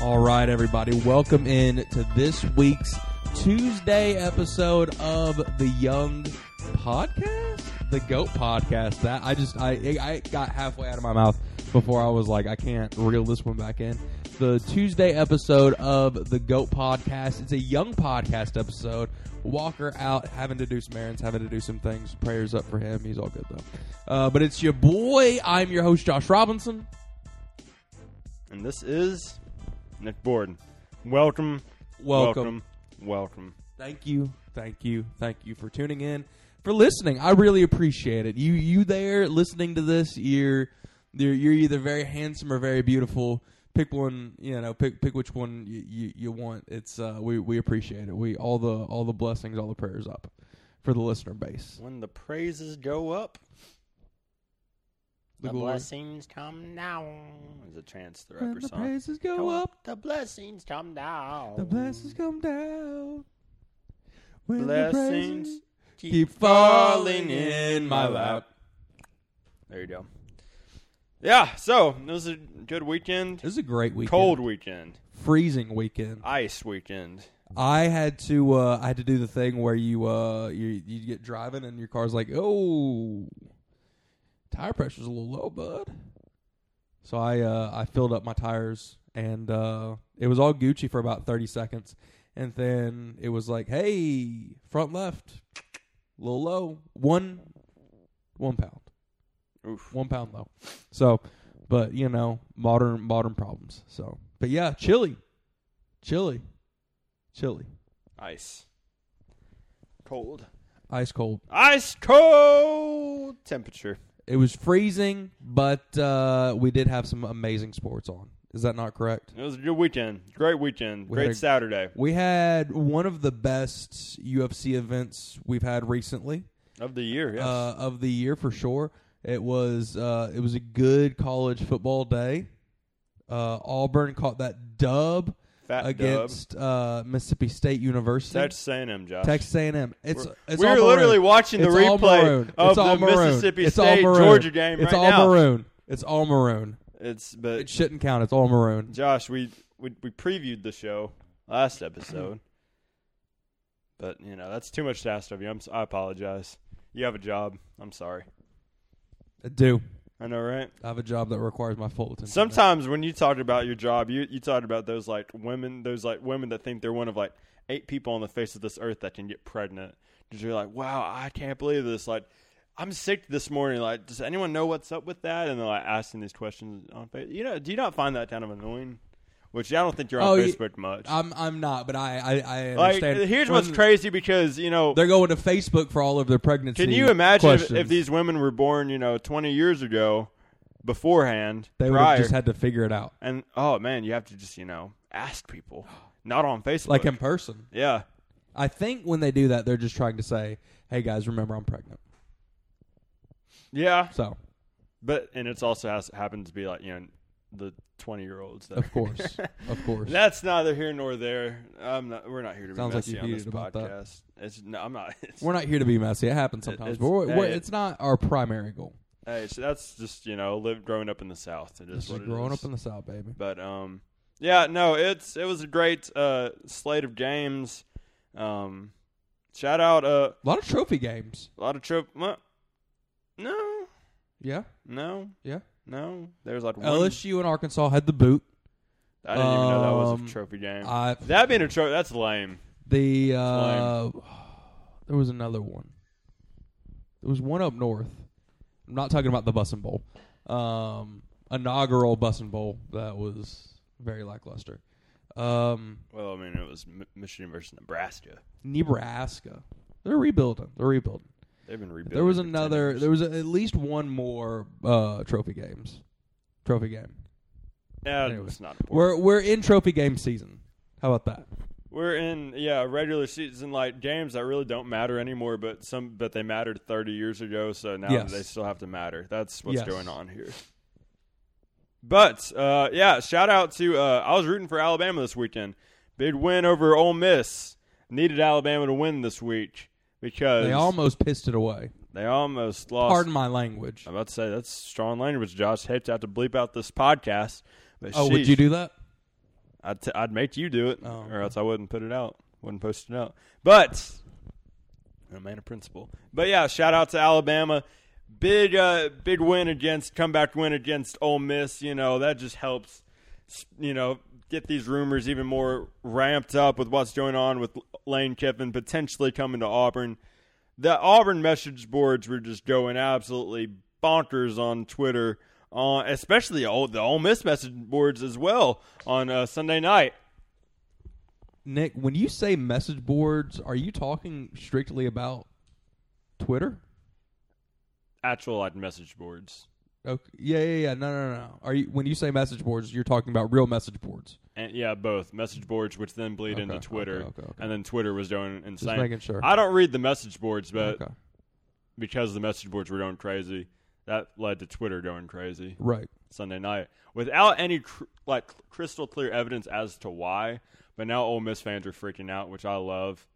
All right, everybody, welcome in to this week's Tuesday episode of the Young Podcast, the Goat Podcast. That I just I I got halfway out of my mouth before I was like I can't reel this one back in. The Tuesday episode of the Goat Podcast. It's a young podcast episode. Walker out having to do some errands, having to do some things. Prayers up for him. He's all good though. Uh, but it's your boy. I'm your host, Josh Robinson. And this is Nick Borden. Welcome, Welcome. welcome, welcome. Thank you, thank you, thank you for tuning in, for listening. I really appreciate it. You, you there listening to this? You're, you're, you're either very handsome or very beautiful. Pick one, you know. Pick, pick which one you, you, you want. It's, uh, we, we appreciate it. We all the, all the blessings, all the prayers up for the listener base. When the praises go up, The the, blessings come down. Is a Chance the Rapper the song. The praises go, Go up, the blessings come down. the blessings come down. When the Blessings keep falling in my lap. There you go. Yeah, so it was a good weekend. This is a great weekend. Cold weekend. freezing weekend. Ice weekend. I had to uh, I had to do the thing where you uh you you get driving and your car's like, "Oh, tire pressure's a little low, bud." So I uh I filled up my tires and uh it was all Gucci for about 30 seconds. And then it was like, "Hey, front left, a little low. One one pound. Oof. One pound low." So, but you know, modern modern problems. So, but yeah, chilly. Chilly. Chilly. Ice. Cold. Ice cold. Ice cold temperature. It was freezing, but uh, we did have some amazing sports on. Is that not correct? It was a good weekend. Great weekend. We Great a- Saturday We had one of the best UFC events we've had recently of the year. Yes. uh, of the year for sure. It was uh, it was a good college football day. Uh, Auburn caught that dub Fat against uh, Mississippi State University. dub. Texas A&M, Josh. Texas A&M. It's We're- it's we all literally watching the It's replay of It's all the maroon. Mississippi It's State. Georgia game It's right all now. maroon. It's all maroon. It's but It shouldn't count. It's all maroon. Josh, we, we we previewed the show last episode, but you know that's too much to ask of you. I'm, I apologize. You have a job. I'm sorry. I do. I know, right? I have a job that requires my full attention. Sometimes when you talked about your job, you you talked about those like women, those like women that think they're one of like eight people on the face of this earth that can get pregnant. Because you're like, wow, I can't believe this. Like, I'm sick this morning. Like, does anyone know what's up with that? And they're like asking these questions on Facebook. You know, do you not find that kind of annoying? Which I don't think you're on Oh, Facebook much. I'm I'm not, but I I, I like, understand. here's When what's crazy because you know, They're going to Facebook for all of their pregnancy. can you imagine if, if these women were born, you know, 20 years ago, beforehand, they would have just had to figure it out, and oh man, you have to just you know ask people, not on Facebook, like in person. Yeah, I think when they do that, they're just trying to say, "Hey guys, remember I'm pregnant." yeah, So, but and it's also has happens to be like you know the 20 year olds. of course, of course. That's neither here nor there. I'm not. We're not here to be Sounds like messy you're on this about that. podcast. It's no, I'm not. It's, we're not here to be messy. It happens sometimes, it's- but we're, we're, it's not our primary goal. hey, so that's just you know live growing up in the South. It is This is what it growing is. up in the South, baby. But um, yeah, no, it's it was a great uh slate of games. Um, shout out uh, A lot of trophy games. a lot of trip. Well, no, Yeah, no, yeah. No. There's like one. LSU and Arkansas had the boot. I didn't even know that was Um, a trophy game. I that being a trophy, that's lame. the uh, there was another one. There was one up north. I'm not talking about the Bussin' Bowl. Um, inaugural Bussin' Bowl that was very lackluster. Um, Well, I mean, it was M- Michigan versus Nebraska. Nebraska. They're rebuilding. They're rebuilding. They've been rebuilding. There was another. years. There was at least one more uh, trophy games. Trophy game. Yeah, anyway. it's not important. We're we're in trophy game season. How about that? We're in yeah regular season like games that really don't matter anymore, but some but they mattered 30 years ago, so now Yes. they still have to matter. That's what's Yes. going on here. But uh, yeah, shout out to uh, I was rooting for Alabama this weekend. Big win over Ole Miss. Needed Alabama to win this week because They almost pissed it away. They almost lost. Pardon my language. I'm about to say that's strong language, Josh. Hate to have to bleep out this podcast. But Oh, would you do that? I'd, t- I'd make you do it, Oh, or else I wouldn't put it out, wouldn't post it out. But I'm a man of principle. But yeah, shout out to Alabama. Big, uh, big win against comeback win against Ole Miss. You know that just helps. You know, get these rumors even more ramped up with what's going on with Lane Kiffin potentially coming to Auburn. The Auburn message boards were just going absolutely bonkers on Twitter, uh, especially the Ole, Miss message boards as well on uh, Sunday night. Nick, when you say message boards, are you talking strictly about Twitter? Actual like message boards, Okay. Yeah, yeah, yeah. No, no, no. Are you when you say message boards, you're talking about real message boards? and yeah, both message boards, which then bleed Okay, into Twitter, okay, and then Twitter was going Just insane. making sure. I don't read the message boards, but because the message boards were going crazy, that led to Twitter going crazy. Right. Sunday night without any cr- like crystal clear evidence as to why. But now Ole Miss fans are freaking out, which I love.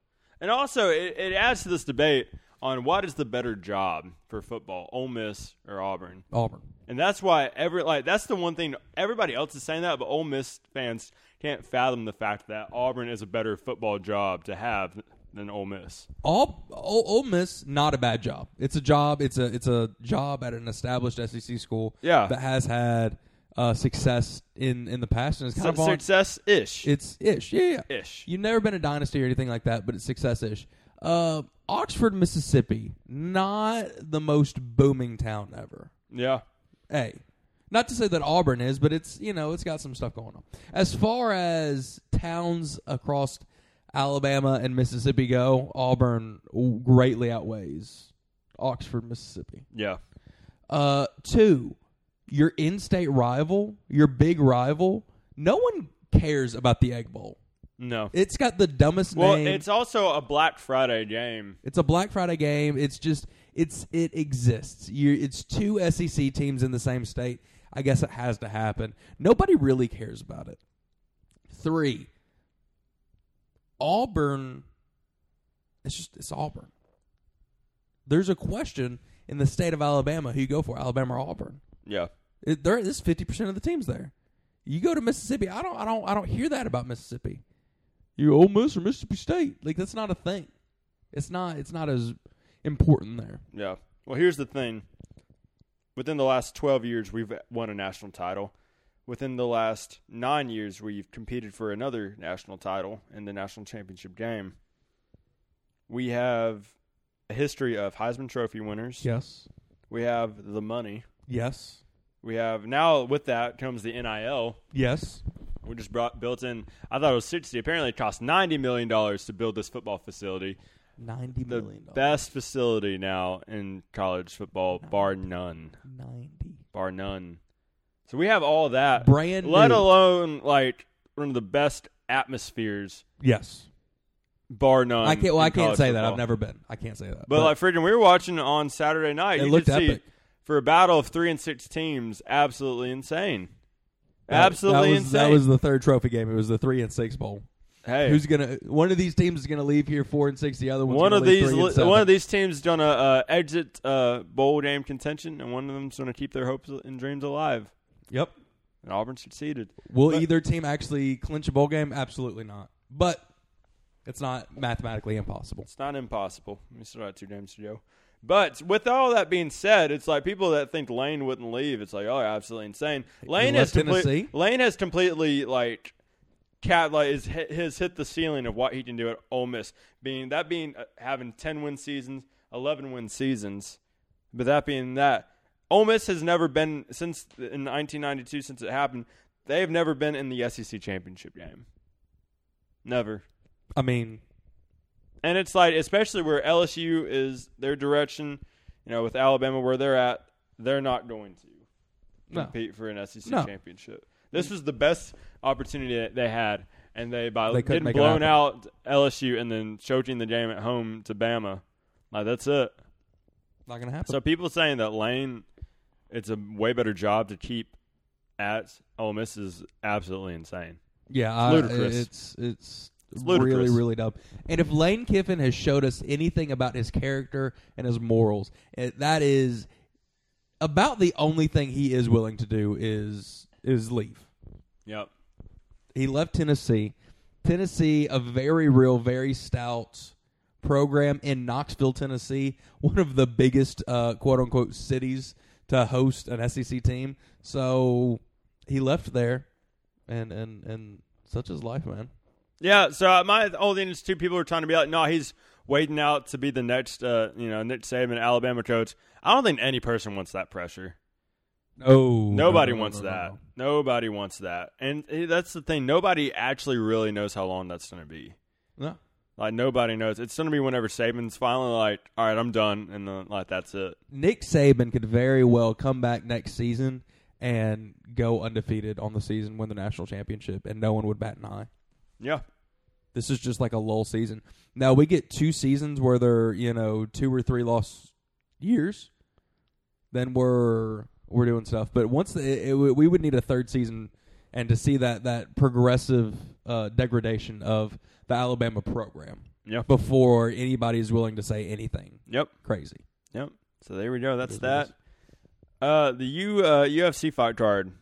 And also, it, it adds to this debate on what is the better job for football, Ole Miss or Auburn. Auburn. And that's why every like that's the one thing everybody else is saying that, but Ole Miss fans can't fathom the fact that Auburn is a better football job to have than Ole Miss. All Ole, Ole Miss, not a bad job. It's a job. It's a it's a job at an established SEC school. Yeah. that has had uh, success in in the past, and it's kind of on. Success ish. It's ish. Yeah, yeah. Ish. You've never been a dynasty or anything like that, but it's success ish. Uh, Oxford, Mississippi, not the most booming town ever. Yeah. Hey, not to say that Auburn is, but it's you know it's got some stuff going on. As far as towns across Alabama and Mississippi go, Auburn greatly outweighs Oxford, Mississippi. Yeah. Uh, two, your in-state rival, your big rival. No one cares about the Egg Bowl. No. It's got the dumbest Well, name. it's also a Black Friday game. It's a Black Friday game. It's just it's it exists. You it's two SEC teams in the same state. I guess it has to happen. Nobody really cares about it. Three. Auburn it's just it's Auburn. There's a question in the state of Alabama who you go for, Alabama or Auburn. Yeah. It, there fifty percent of the teams there. You go to Mississippi, I don't I don't I don't hear that about Mississippi. You Ole Miss or Mississippi State. Like that's not a thing. It's not it's not as important there. Yeah. Well, here's the thing. Within the last 12 years, we've won a national title. Within the last nine years, we've competed for another national title in the national championship game. We have a history of Heisman Trophy winners. Yes. We have the money. Yes. We have now with that comes the NIL. Yes. We just brought built in. I thought it was sixty. Apparently, it cost ninety million dollars to build this football facility. Ninety The million dollars. best facility now in college football, bar none. Ninety. bar none. So we have all that, Brand let new. alone like one of the best atmospheres, Yes. bar none. I can't well I can't say that. I've never been. I can't say that. But, like freaking, we were watching on Saturday night. It you looked could see epic. for a battle of three and six teams, absolutely insane. Absolutely that was, insane. That was the third trophy game. It was the three and six bowl. hey, Who's gonna one of these teams is gonna leave here four and six, the other one's one of these? three and li- One of these teams is gonna uh, exit uh, bowl game contention, and one of them's gonna keep their hopes and dreams alive. Yep. And Auburn succeeded. Will But- either team actually clinch a bowl game? Absolutely not. But it's not mathematically impossible. It's not impossible. We still got two games to go. But with all that being said, it's like people that think Lane wouldn't leave. It's like, oh, absolutely insane. Lane has complete- Tennessee? Lane has completely like cat like is hit, has hit the ceiling of what he can do at Ole Miss. Being that being uh, having ten win seasons, eleven win seasons. But that being that, Ole Miss has never been since in 1992 since it happened. They've never been in the SEC championship game. Never. I mean, And it's like, especially where LSU is their direction, you know, with Alabama where they're at, they're not going to No. compete for an SEC No. championship. This was the best opportunity that they had, and they by They getting blown out LSU and then choking the game at home to Bama, like that's it. not gonna happen. So people saying that Lane, it's a way better job to keep at Ole Miss is absolutely insane. yeah, I, ludicrous. it's it's It's really, really dumb. And if Lane Kiffin has showed us anything about his character and his morals, it, that is about the only thing he is willing to do is is leave. Yep. He left Tennessee. Tennessee, a very real, very stout program in Knoxville, Tennessee, one of the biggest uh, quote unquote cities to host an SEC team. So he left there, and and and such is life, man. Yeah, so my whole thing is two people are trying to be like, no, he's waiting out to be the next, uh, you know, Nick Saban Alabama coach. I don't think any person wants that pressure. No, Nobody no, no, wants no, that. no. Nobody wants that, and eh, that's the thing. Nobody actually really knows how long that's going to be. No. Like nobody knows. It's going to be whenever Saban's finally like, all right, I'm done, and then like that's it. Nick Saban could very well come back next season and go undefeated on the season, win the national championship, and no one would bat an eye. Yeah, This is just like a lull season. Now we get two seasons where they're you know two or three loss years, then we're we're doing stuff. But once the, it, it, we would need a third season, and to see that that progressive uh, degradation of the Alabama program Yep. before anybody is willing to say anything yep, crazy. yep. So there we go. That's that. Uh, the U uh, UFC fight card,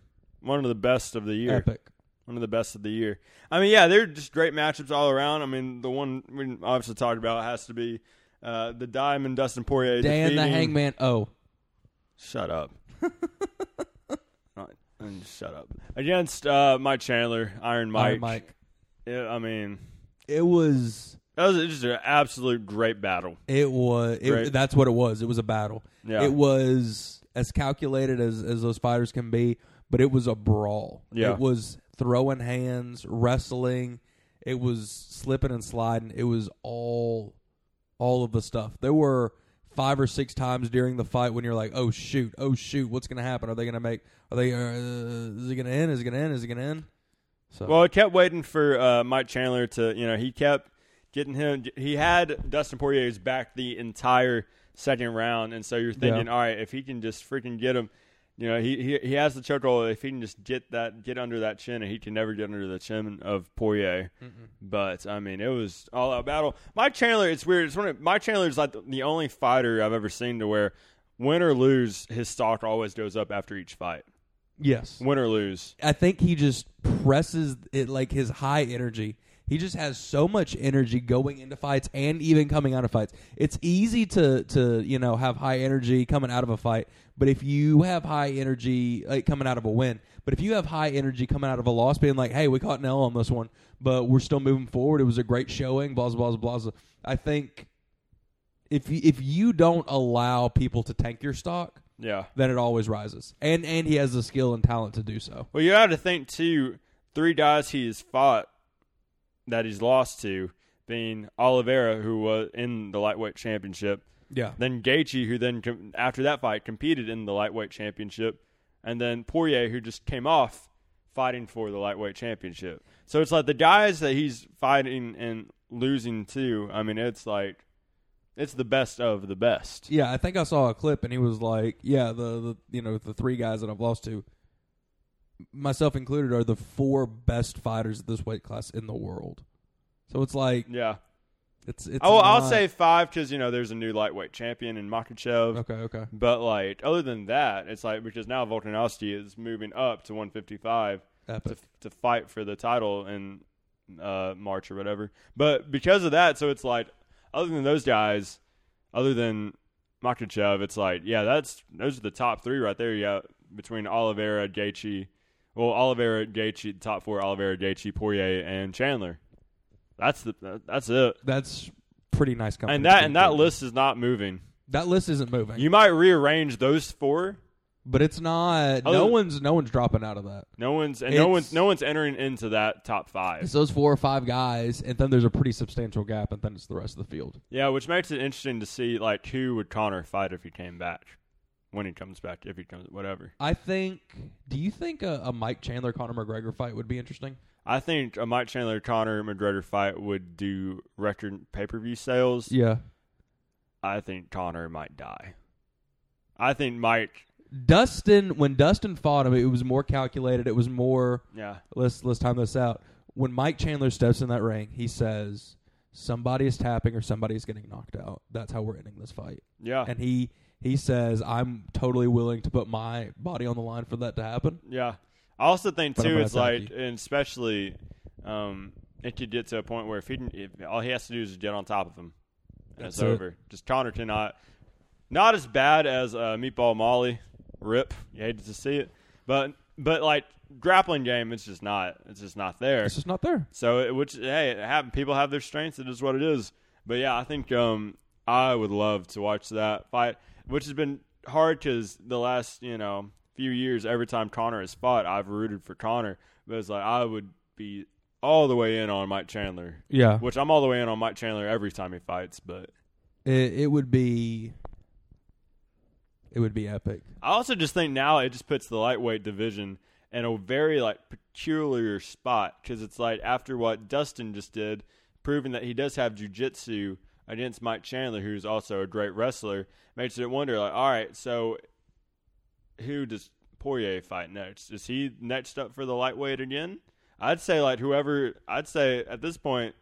one of the best of the year. Epic. One of the best of the year. I mean, yeah, they're just great matchups all around. I mean, the one we obviously talked about has to be uh, the Diamond Dustin Poirier. Dan the Hangman. Oh, Shut up. Not- and shut up. Against uh, Mike Chandler, Iron Mike. Iron Mike. Yeah, I mean, It was. that was just an absolute great battle. It was. It, That's what it was. It was a battle. Yeah. It was as calculated as as those fighters can be, but it was a brawl. Yeah. It was throwing hands, wrestling. It was slipping and sliding. It was all, all of the stuff. There were five or six times during the fight when you're like, "Oh shoot! Oh shoot! What's going to happen? Are they going to make? Are they? Uh, is it going to end? Is it going to end? Is it going to end?" So Well, I kept waiting for uh, Mike Chandler to, you know, he kept getting him. He had Dustin Poirier's back the entire second round, and so you're thinking, Yeah. all right, if he can just freaking get him, you know, he he, he has the chokehold. If he can just get that, get under that chin, and he can never get under the chin of Poirier. But I mean, it was all out battle. Mike Chandler, it's weird. It's one of, Mike Chandler is like the only fighter I've ever seen to where win or lose, his stock always goes up after each fight. yes, Win or lose. I think he just presses it like his high energy. He just has so much energy going into fights and even coming out of fights. It's easy to to you know have high energy coming out of a fight, but if you have high energy like coming out of a win, but if you have high energy coming out of a loss, being like, "Hey, we caught an L on this one, but we're still moving forward. It was a great showing." Blah blah blah blah. I think if you, if you don't allow people to tank your stock, Yeah. then it always rises. And and he has the skill and talent to do so. Well, you have to think too. Three guys he's fought that he's lost to, being Oliveira, who was in the lightweight championship, Yeah. then Gaethje, who then com- after that fight competed in the lightweight championship, and then Poirier, who just came off fighting for the lightweight championship. So it's like the guys that he's fighting and losing to. I mean, it's like it's the best of the best. Yeah, I think I saw a clip and he was like, "Yeah, the, the you know the three guys that I've lost to, myself included, are the four best fighters at this weight class in the world." So it's like Yeah. it's it's. oh, I'll say five because you know there's a new lightweight champion in Makhachev. okay, okay, But like other than that, it's like because now Volkanovski is moving up to 155 to to fight for the title in uh, March or whatever. But because of that, so it's like other than those guys, other than Makhachev, it's like yeah, that's those are the top three right there. Yeah, between Oliveira, Gaethje, well Oliveira, Gaethje, top four: Oliveira, Gaethje, Poirier, and Chandler. That's the that's it. That's pretty nice company. And that and that list is not moving. that list isn't moving, You might rearrange those four. but it's not. Other- no one's no one's dropping out of that. No one's and no one's no one's entering into that top five. It's those four or five guys, and then there's a pretty substantial gap, and then it's the rest of the field. Yeah, which makes it interesting to see like who would Conor fight if he came back, when he comes back, if he comes, whatever. I think. Do you think a, a Mike Chandler Conor McGregor fight would be interesting? I think a Mike Chandler Conor McGregor fight would do record pay per view sales. Yeah. I think Conor might die. I think Mike. Dustin, when Dustin fought him, it was more calculated. It was more Yeah, let's let's time this out. when Mike Chandler steps in that ring, he says somebody is tapping or somebody is getting knocked out. That's how we're ending this fight. Yeah, And he he says I'm totally willing to put my body on the line for that to happen. yeah. I also think too, it's like, and especially, um, it could get to a point where if he, if all he has to do is get on top of him, and it's That's it. over. Just Conor cannot, not as bad as uh, Meatball Molly, rip. You hated to see it, but but like grappling game, it's just not, it's just not there. It's just not there. So, it, which hey, it have, people have their strengths. It is what it is. But yeah, I think um, I would love to watch that fight, which has been hard because the last you know few years, every time Conor has fought, I've rooted for Conor. But it's like I would be all the way in on Mike Chandler, Yeah. which I'm all the way in on Mike Chandler every time he fights. But It it would be it would be epic. I also just think now it just puts the lightweight division in a very like peculiar spot because it's like after what Dustin just did, proving that he does have jujitsu against Mike Chandler, who's also a great wrestler, makes it wonder like, all right, so who does Poirier fight next? Is he next up for the lightweight again? I'd say like whoever. I'd say at this point.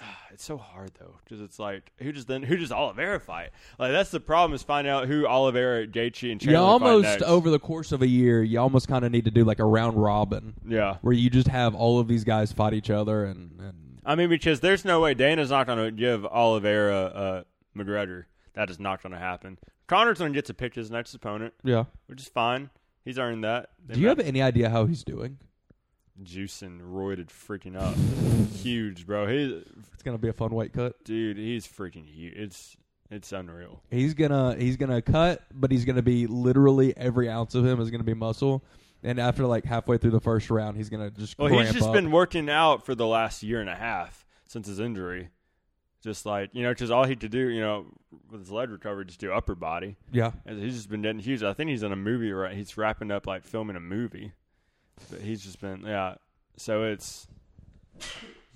It's so hard though, because it's like who does then who does Oliveira fight? Like that's the problem is finding out who Oliveira, Gaethje, and Chandler You almost over the course of a year, you almost kind of need to do like a round robin Yeah, where you just have all of these guys fight each other and, and I mean because there's no way Dana's not going to give Oliveira uh, McGregor. That is not going to happen. Conor's going to get to pick his next opponent, yeah. which is fine. He's earned that. They Do you have any idea how he's doing? juicing, roided, freaking up, huge, bro. He, It's gonna be a fun weight cut. dude, he's freaking huge. It's it's unreal. He's gonna he's gonna cut, but he's gonna be literally every ounce of him is gonna be muscle. And after like halfway through the first round, he's gonna just Well, he's just up. been working out for the last year and a half since his injury. Just like you know, because all he could do, you know, with his leg recovery, just do upper body. yeah. And he's just been getting huge. I think he's in a movie right. He's wrapping up like filming a movie. But he's just been yeah. So it's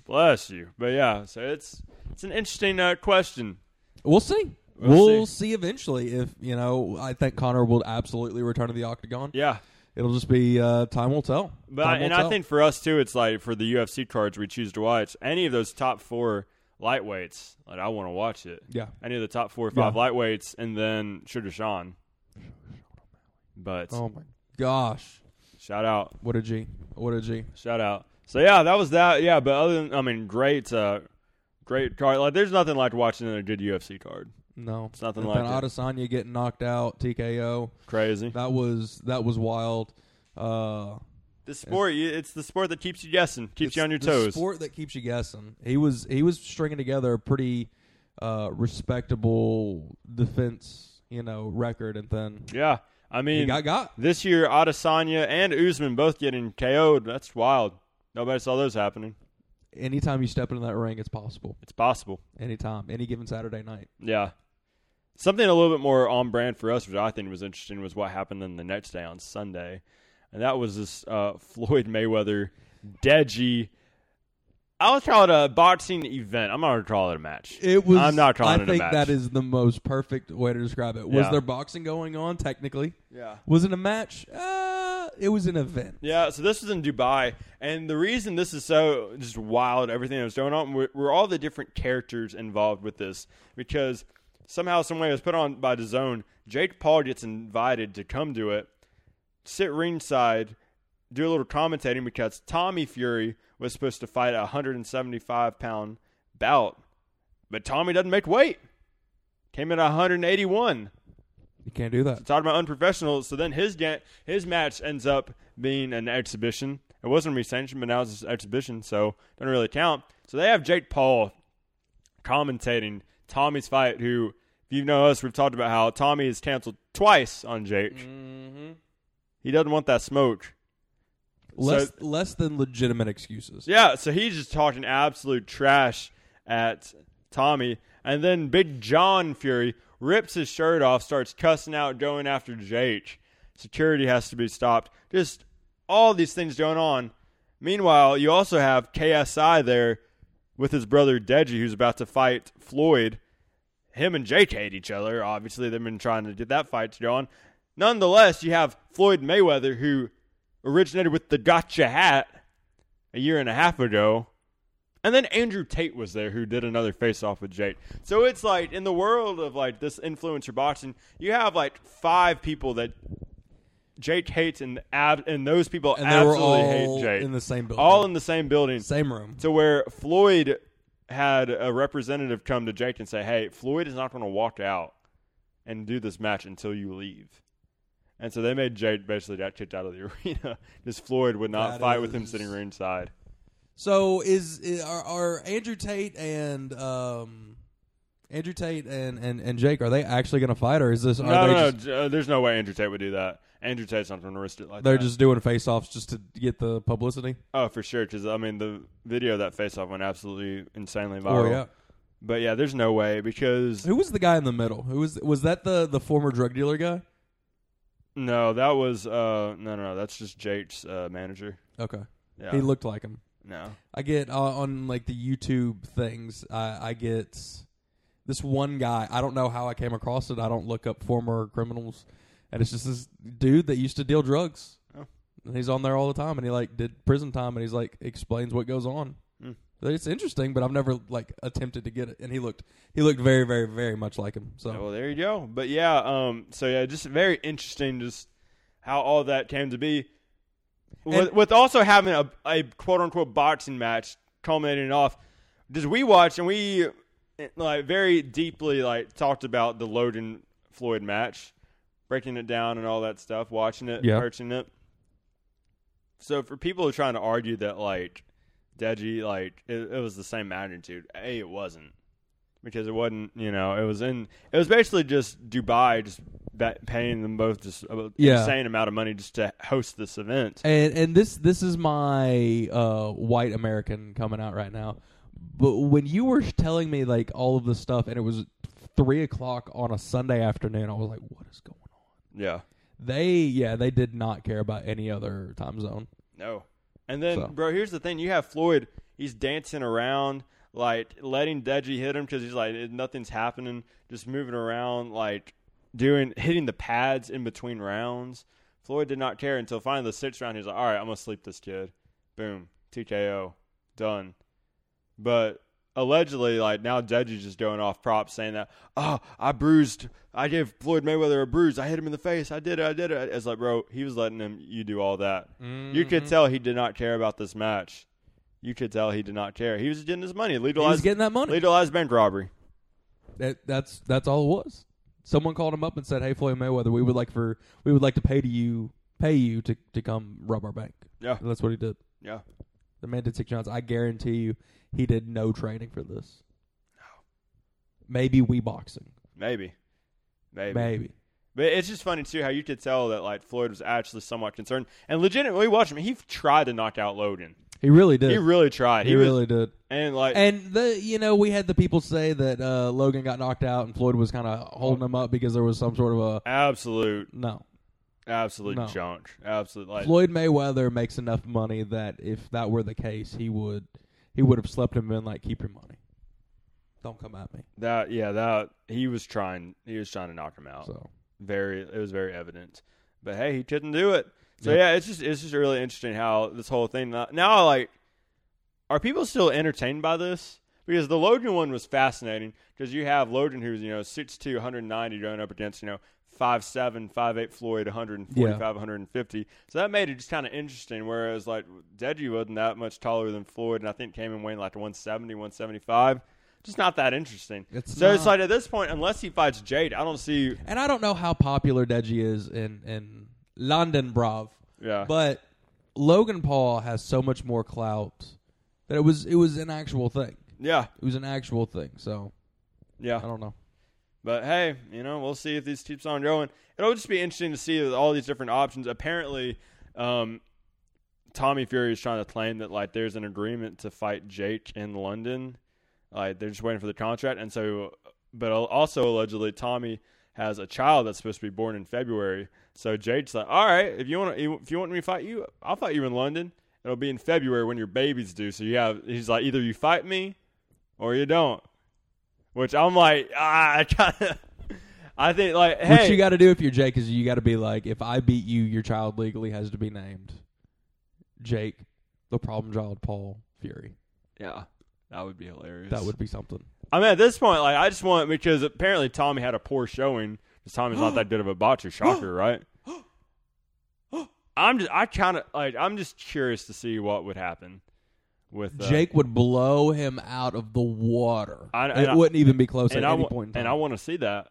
bless you. But yeah, so it's it's an interesting uh, question. We'll see. We'll We'll, see. see. eventually if you know. I think Conor will absolutely return to the octagon. Yeah, It'll just be uh, time will tell. but Time I, and tell. I think for us too, it's like for the UFC cards we choose to watch any of those top four lightweights. Like I want to watch it. yeah, Any of the top four or five Yeah. lightweights, and then Sugar Sean. But Oh my gosh, shout out, what a G! What a G! shout out. So yeah, that was that. Yeah, but other than I mean, great, uh, great card. Like, there's nothing like watching a good UFC card. No, It's nothing and like that. Adesanya getting knocked out, TKO. Crazy. That was that was wild. Uh, The sport, you- it's the sport that keeps you guessing, keeps it's you on your the toes. Sport that keeps you guessing. He was he was stringing together a pretty uh, respectable defense, you know, record, and then Yeah, I he mean, got got. this year Adesanya and Usman both getting KO'd. That's wild. Nobody saw those happening. Anytime you step into that ring, it's possible. It's possible. Anytime, any given Saturday night. Yeah. Something a little bit more on brand for us, which I think was interesting, was what happened then the next day on Sunday, and that was this uh, Floyd Mayweather Deji. I'll call it a boxing event. I'm not gonna call it a match. It was. I'm not calling I it a match. I think that is the most perfect way to describe it. Was Yeah. there boxing going on? Technically, Yeah. was it a match? Uh, it was an event. Yeah, so this was in Dubai, and the reason this is so just wild, everything that was going on, were, were all the different characters involved with this. Because somehow, some way, it was put on by the Zone. Jake Paul gets invited to come to it, sit ringside, do a little commentating because Tommy Fury was supposed to fight a 175 pound bout, but Tommy doesn't make weight. Came in at 181 You can't do that. talking about unprofessional. So then his ga- his match ends up being an exhibition. It wasn't re-sanctioned, but now it's an exhibition, so doesn't really count. So they have Jake Paul commentating Tommy's fight. Who, if you know us, we've talked about how Tommy has canceled twice on Jake. Mm-hmm. He doesn't want that smoke. Less So- less than legitimate excuses. Yeah, so he's just talking absolute trash at Tommy. And then Big John Fury rips his shirt off, starts cussing out, going after Jake. Security has to be stopped. Just all these things going on. Meanwhile, you also have KSI there with his brother Deji, who's about to fight Floyd. Him and Jake hate each other. Obviously, they've been trying to get that fight to go on. Nonetheless, you have Floyd Mayweather, who originated with the gotcha hat a year and a half ago. And then Andrew Tate was there, who did another face off with Jake. So it's like in the world of like this influencer boxing, you have like five people that Jake hates, and ab- and those people And absolutely hate Jake. in the same building. all in the same building. same room. To where Floyd had a representative come to Jake and say, "Hey, Floyd is not going to walk out and do this match until you leave." And so they made Jake basically got kicked out of the arena because Floyd would not That fight with him is- sitting ringside. So is, is are, are Andrew Tate and um Andrew Tate and, and, and Jake are they actually going to fight or is this are No, they no, just, no. uh, there's no way Andrew Tate would do that. Andrew Tate's not going to risk it like they're that. just doing face offs just to get the publicity? oh, for sure. Because I mean, the video of that face off went absolutely insanely viral. Oh yeah. But yeah, there's no way because Who was the guy in the middle? Who was was that the the former drug dealer guy? no, that was uh no, no, no. That's just Jake's uh, manager. Okay. Yeah, He looked like him. no. I get uh, on like the YouTube things. I, I get this one guy. I don't know how I came across it. I don't look up former criminals, and it's just this dude that used to deal drugs. Oh. And he's on there all the time, and he like did prison time, and he's like explains what goes on. Hmm. It's interesting, but I've never like attempted to get it. And he looked he looked very very very much like him. So well, there you go. But yeah, um, so yeah, just very interesting, just how all that came to be. With, with also having a, a quote unquote boxing match culminating off, just we watched and we like very deeply like talked about the Logan Floyd match, breaking it down and all that stuff, watching it, Yeah. purchasing it. So for people who are trying to argue that like Deji like it, it was the same magnitude, a it wasn't because it wasn't you know it was in it was basically just Dubai just paying them both just an Yeah. insane amount of money just to host this event. And and this this is my uh, white American coming out right now. But when you were telling me like all of this stuff, and it was three o'clock on a Sunday afternoon, I was like, "What is going on?" Yeah, They yeah, they did not care about any other time zone. no. And then, So. bro, here's the thing: you have Floyd. He's dancing around, like letting Deji hit him because he's like nothing's happening, just moving around, like doing hitting the pads in between rounds. Floyd did not care until finally the sixth round. He's like, "All right, I'm gonna sleep this kid." Boom, TKO, done. But allegedly, like now, Deji's just going off props, saying that, "Oh, I bruised. I gave Floyd Mayweather a bruise. I hit him in the face. I did it. I did it." It's like, bro, he was letting him. You do all that. You could mm-hmm. tell he did not care about this match. You could tell he did not care. He was getting his money. legalized, He was getting that money. legalized bank robbery. That, that's that's all it was. Someone called him up and said, "Hey, Floyd Mayweather, we would like for we would like to pay to you pay you to to come rob our bank." Yeah, And that's what he did. yeah. The man did six rounds. I guarantee you, he did no training for this. No. Maybe we boxing. Maybe, maybe, Maybe. But it's just funny too how you could tell that like Floyd was actually somewhat concerned and legitimately watching him. He tried to knock out Logan. He really did. He really tried. He was- really did. and like And the you know we had the people say that uh, Logan got knocked out and Floyd was kind of holding him up because there was some sort of a absolute, no. Absolute No. junk. Absolutely. like Floyd Mayweather makes enough money that if that were the case, he would he would have slept him in like keep your money. Don't come at me. that. Yeah, that he was trying. He was trying to knock him out. So very it was very evident but hey he couldn't do it so Yep. yeah it's just it's just really interesting how this whole thing now, now like are people still entertained by this because the Logan one was fascinating because you have Logan who's you know 6'2", 190 going up against you know 5'7", 5'8", Floyd 145 150 so that made it just kind of interesting whereas like Deji wasn't that much taller than Floyd and I think came in weighing like 170 175 just not that interesting It's so it's like at this point unless he fights Jade I don't see and I don't know how popular Deji is in in London, Brav, yeah but Logan Paul has so much more clout that it was it was an actual thing. yeah It was an actual thing. So Yeah. I don't know. But hey, you know, we'll see if this keeps on going. It'll just be interesting to see all these different options. Apparently, um, Tommy Fury is trying to claim that like there's an agreement to fight Jake in London. Like they're just waiting for the contract, and so, but also allegedly Tommy has a child that's supposed to be born in February. So Jake's like, all right, if you want if you want me to fight you, I'll fight you in London. It'll be in February when your baby's due. So you have, he's like, either you fight me or you don't. Which I'm like, ah, I kind of, I think like, hey, What you got to do if you're Jake is you got to be like, if I beat you, your child legally has to be named Jake the problem child Paul Fury. Yeah, that would be hilarious. That would be something. I mean, at this point, like, I just want because apparently Tommy had a poor showing. Because Tommy's not that good of a boxer. Shocker, right? I'm just, I kind of like, I'm just curious to see what would happen with uh, Jake would blow him out of the water. I- it I- wouldn't even be close at I any point in time. and I want to see that.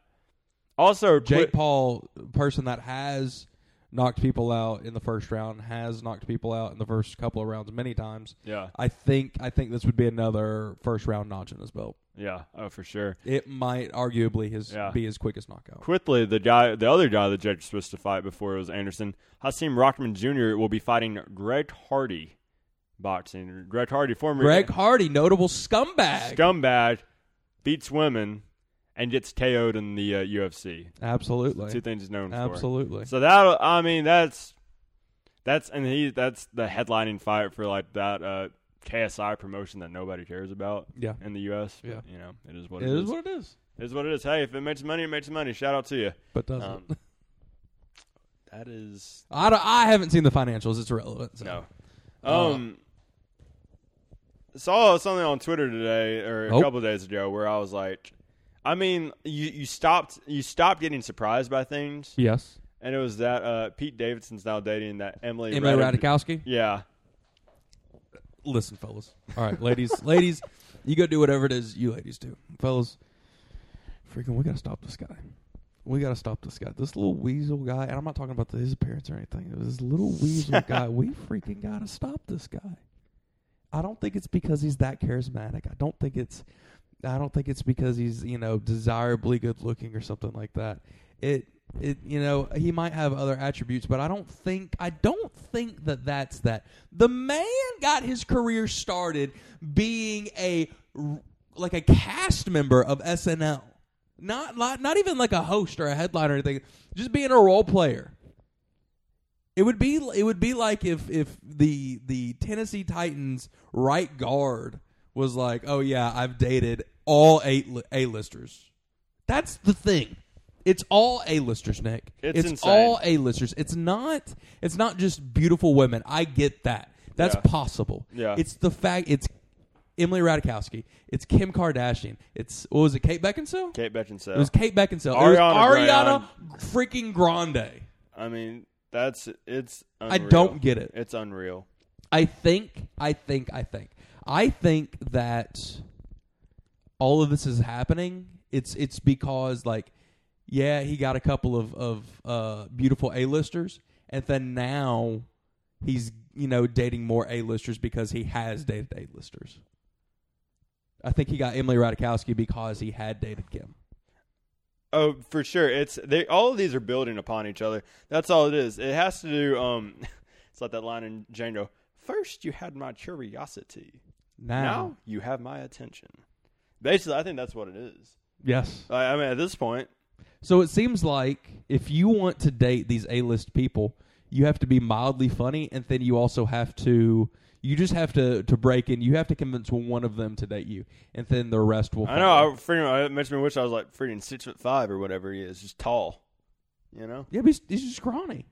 Also, Jake Paul, person that has knocked people out in the first round, has knocked people out in the first couple of rounds many times. yeah, I think I think this would be another first round notch in his belt. yeah, oh for sure. It might arguably his Yeah. be his quickest knockout. Quickly, the guy, the other guy that Jake was supposed to fight before it was Anderson, Hasim Rahman Jr. will be fighting Greg Hardy, boxing. Greg Hardy, former Greg Hardy, notable scumbag. scumbag, beats women and gets KO'd in the uh, UFC. Absolutely. Two things he's known for. Absolutely. So that I mean that's that's and he that's the headlining fight for like that uh, KSI promotion that nobody cares about Yeah. in the US. But, Yeah. you know it is what It is what it is. it is what it is. Hey, if it makes money, it makes money. Shout out to you. But doesn't. Um, that is I, don't, I haven't seen the financials. It's irrelevant. So. no. Uh, Um, saw something on Twitter today or a Oh. couple days ago where I was like, I mean, you you stopped you stopped getting surprised by things, Yes. and it was that uh, Pete Davidson's now dating that Emily Emily Ratajkowski. Radikowski. Yeah, Listen, fellas. All right, ladies, ladies, you go do whatever it is you ladies do, fellas. Freaking, we gotta stop this guy. We gotta stop this guy. This little weasel guy, and I'm not talking about the, his appearance or anything. It was this little weasel guy. We freaking gotta stop this guy. I don't think it's because he's that charismatic. I don't think it's. I don't think it's because he's you know desirably good looking or something like that. It it you know he might have other attributes, but I don't think I don't think that that's that. The man got his career started being a like a cast member of SNL, not not not even like a host or a headliner or anything. Just being a role player. It would be it would be like if if the the Tennessee Titans right guard was like, "Oh yeah, I've dated all eight A listers." That's the thing. It's all A listers, Nick. It's it's all A listers. It's not it's not just beautiful women. I get that. That's Yeah. possible. Yeah. It's the fact it's Emily Ratajkowski. It's Kim Kardashian. It's what was it? Kate Beckinsale. Kate Beckinsale. It was Kate Beckinsale. Ariana it was Ariana freaking Grande. I mean, that's it's. Unreal. I don't get it. It's unreal. I think, I think, I think, I think that all of this is happening. It's it's because like, yeah, he got a couple of of uh, beautiful A listers, and then now he's you know dating more A listers because he has dated A listers. I think he got Emily Ratajkowski because he had dated Kim. Oh, for sure. It's they. All of these are building upon each other. That's all it is. It has to do. Um, it's like that line in Django. First, you had my curiosity. Now, Now you have my attention. Basically, I think that's what it is. yes. I, I mean, at this point, So it seems like if you want to date these A-list people, you have to be mildly funny, and then you also have to. You just have to to break in. You have to convince one of them to date you, and then the rest will. I know. I freaking. It makes me wish I was like freaking six foot five or whatever he is, just tall. You know. yeah, but he's, he's just scrawny.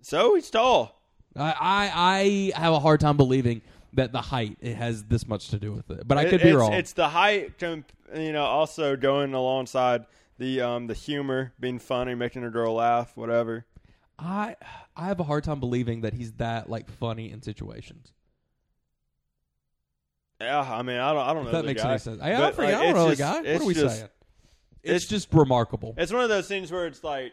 So he's tall. I, I I have a hard time believing that the height it has this much to do with it, but I It- could be it's, wrong. It's the height, comp- you know, also going alongside the um the humor, being funny, making a girl laugh, whatever. I I have a hard time believing that he's that like funny in situations. Yeah, I mean, I don't, I don't If know that makes guy, any sense. I, I, but, forget, like, I don't know the guy. What are we just- saying? It's, it's- just remarkable. It's one of those things where it's like,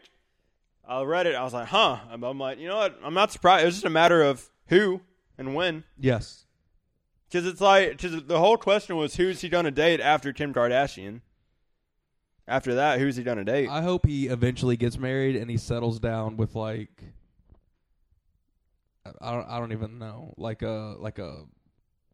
I read it, I was like, huh. I'm, I'm like, you know what? I'm not surprised. It was just a matter of who and when. yes. Because it's like, because the whole question was, who's he going to date after Kim Kardashian? After that, who's he going to date? I hope he eventually gets married and he settles down with like I don't I don't even know like a like a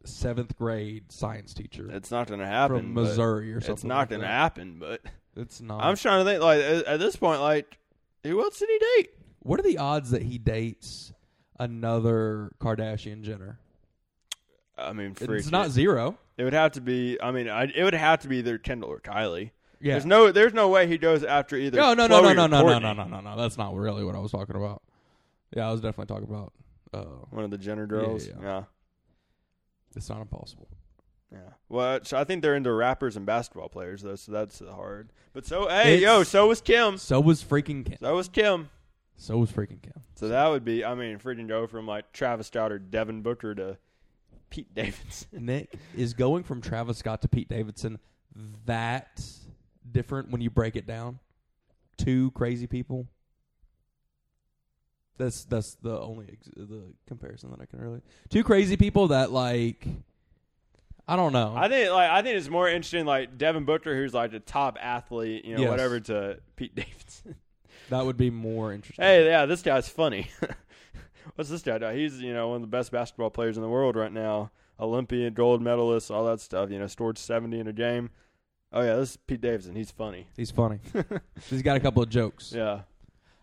seventh grade science teacher it's not going to happen. from Missouri or something. It's not like going to happen, but It's not. I'm trying to think, like, at this point, like, who else did he date? what are the odds that he dates another Kardashian Jenner? I mean, It's not zero. It would have to be. I mean, I, it would have to be either Kendall or Kylie. Yeah. There's no. There's no way he goes after either. no, no, no, no, no, no, no, no, no, no. That's not really what I was talking about. Yeah, I was definitely talking about. Uh, One of the Jenner girls. Yeah, Yeah. yeah. It's not impossible. Yeah. Well, so I think they're into rappers and basketball players though, so that's hard. But so hey, It's- yo, so was Kim. So was freaking Kim. So was Kim. So was freaking Kim. So that would be, I mean, freaking go from like Travis Scott or Devin Booker to Pete Davidson. Nick is going from Travis Scott to Pete Davidson that different when you break it down. Two crazy people. That's that's the only ex- the comparison that I can really. Two crazy people that like I don't know. I think like I think it's more interesting like Devin Booker, who's like a top athlete, you know, Yes. whatever, to Pete Davidson. that would be more interesting. hey, yeah, this guy's funny. What's this guy do? He's you know one of the best basketball players in the world right now. Olympian, gold medalist, all that stuff. You know, scored seventy in a game. Oh yeah, this is Pete Davidson. He's funny. He's funny. He's got a couple of jokes. Yeah.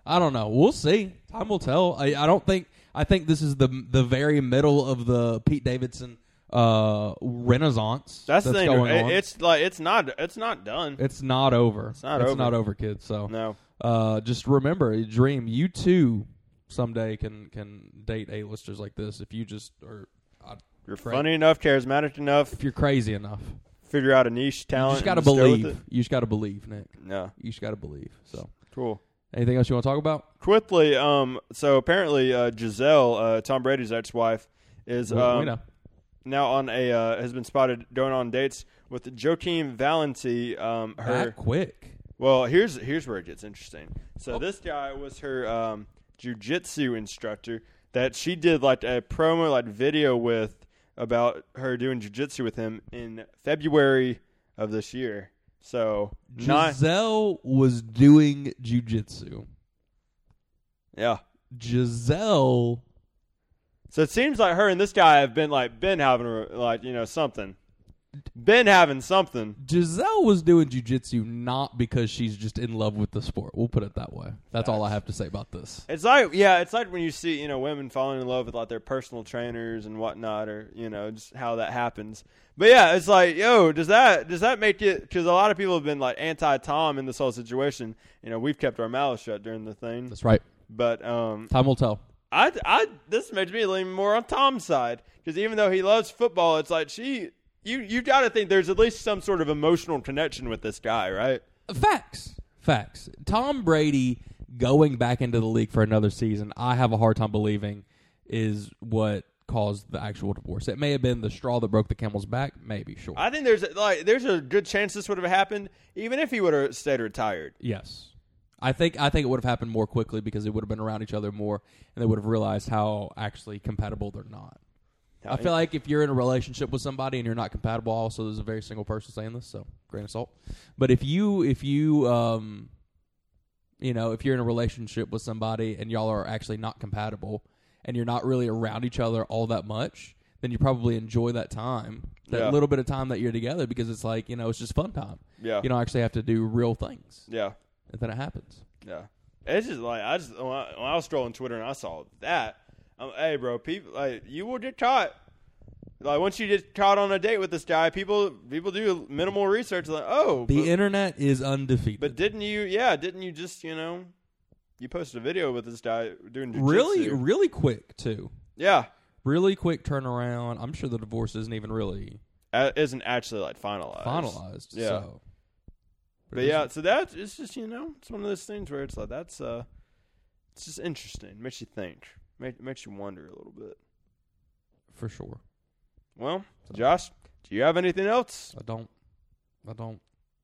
I don't know. We'll see. Time will tell. I, I don't think. I think this is the the very middle of the Pete Davidson uh, renaissance. That's, the thing. going It- on. It's like it's not it's not done. It's not over. It's not it's over. not over, kids. So no. uh, just remember, dream. You too someday can can date a listers like this if you just are You're Right. funny enough, charismatic enough, if you're crazy enough. figure out a niche You talent. just got to and go with believe. You just got to believe, Nick. No. You just got to believe. So, Cool. Anything else you want to talk about? Quickly, um, so apparently uh, Gisele, uh, Tom Brady's ex-wife, is We- um, we know. now on a uh, has been spotted going on dates with Joaquim Valente. Um, her That quick. well, here's here's where it gets interesting. So Oh. this guy was her um, jujitsu instructor that she did like a promo like video with about her doing jujitsu with him in February of this year. So not Gisele was doing jujitsu. yeah. Gisele So it seems like her and this guy have been like been having like you know something, been having something. Gisele was doing jujitsu not because she's just in love with the sport. We'll put it that way. That's all I have to say about this. It's like yeah, it's like when you see you know women falling in love with like their personal trainers and whatnot, or you know just how that happens. But yeah, it's like yo, does that does that make it? Because a lot of people have been like anti Tom in this whole situation. You know, we've kept our mouths shut during the thing, That's right. but um, Time will tell. I, I this makes me lean more on Tom's side because even though he loves football, it's like she you you got to think there's at least some sort of emotional connection with this guy, right? Facts. Facts. Tom Brady going back into the league for another season, I have a hard time believing is what caused the actual divorce. It may have been the straw that broke the camel's back, maybe, sure. I think there's like there's a good chance this would have happened even if he would have stayed retired. yes. I think I think it would have happened more quickly because they would have been around each other more and they would have realized how actually compatible they're not. I feel like if you're in a relationship with somebody and you're not compatible, also there's a very single person saying this, so grain of salt. But if you if you um you know, if you're in a relationship with somebody and y'all are actually not compatible and you're not really around each other all that much, then you probably enjoy that time, that Yeah. little bit of time that you're together because it's like, you know, it's just fun time. yeah, You don't actually have to do real things. yeah, And then it happens. yeah. It's just like I just when I, when I was scrolling Twitter and I saw that, I'm, hey, bro, people like you will get caught. Like once you get caught on a date with this guy, people people do minimal research. Like, oh, The but- internet is undefeated. But didn't you? Yeah, didn't you just you know, you posted a video with this guy doing jujitsu. really really quick too. Yeah, Really quick turnaround. I'm sure the divorce isn't even really uh, isn't actually like finalized. finalized. Yeah. So. But it yeah, so that it's just you know it's one of those things where it's like that's uh, it's just interesting. Makes you think. Make, makes you wonder a little bit. for sure. Well, Josh, do you have anything else? I don't. I don't.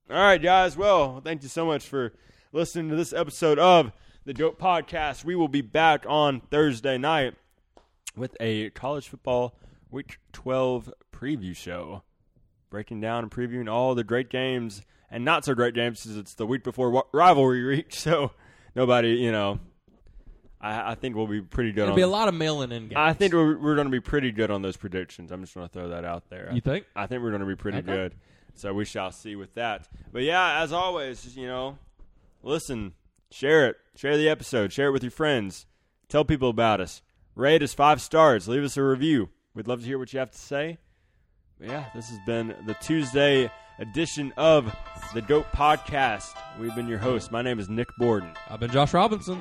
All right, guys. Well, thank you so much for listening to this episode of the Dope Podcast. We will be back on Thursday night with a college football week 12 preview show, breaking down and previewing all the great games and not so great games since it's the week before rivalry week. So nobody, you know, I, I think we'll be pretty good There'll on be a lot of mailing in games. I think we're, we're going to be pretty good on those predictions. I'm just going to throw that out there. You think? I think we're going to be pretty Okay. good. So we shall see with that. But yeah, as always, you know, listen, share it, share the episode, share it with your friends, tell people about us, rate us five stars, leave us a review. We'd love to hear what you have to say. But yeah, this has been the Tuesday edition of the Dope Podcast. We've been your hosts. My name is Nick Borden. I've been Josh Robinson.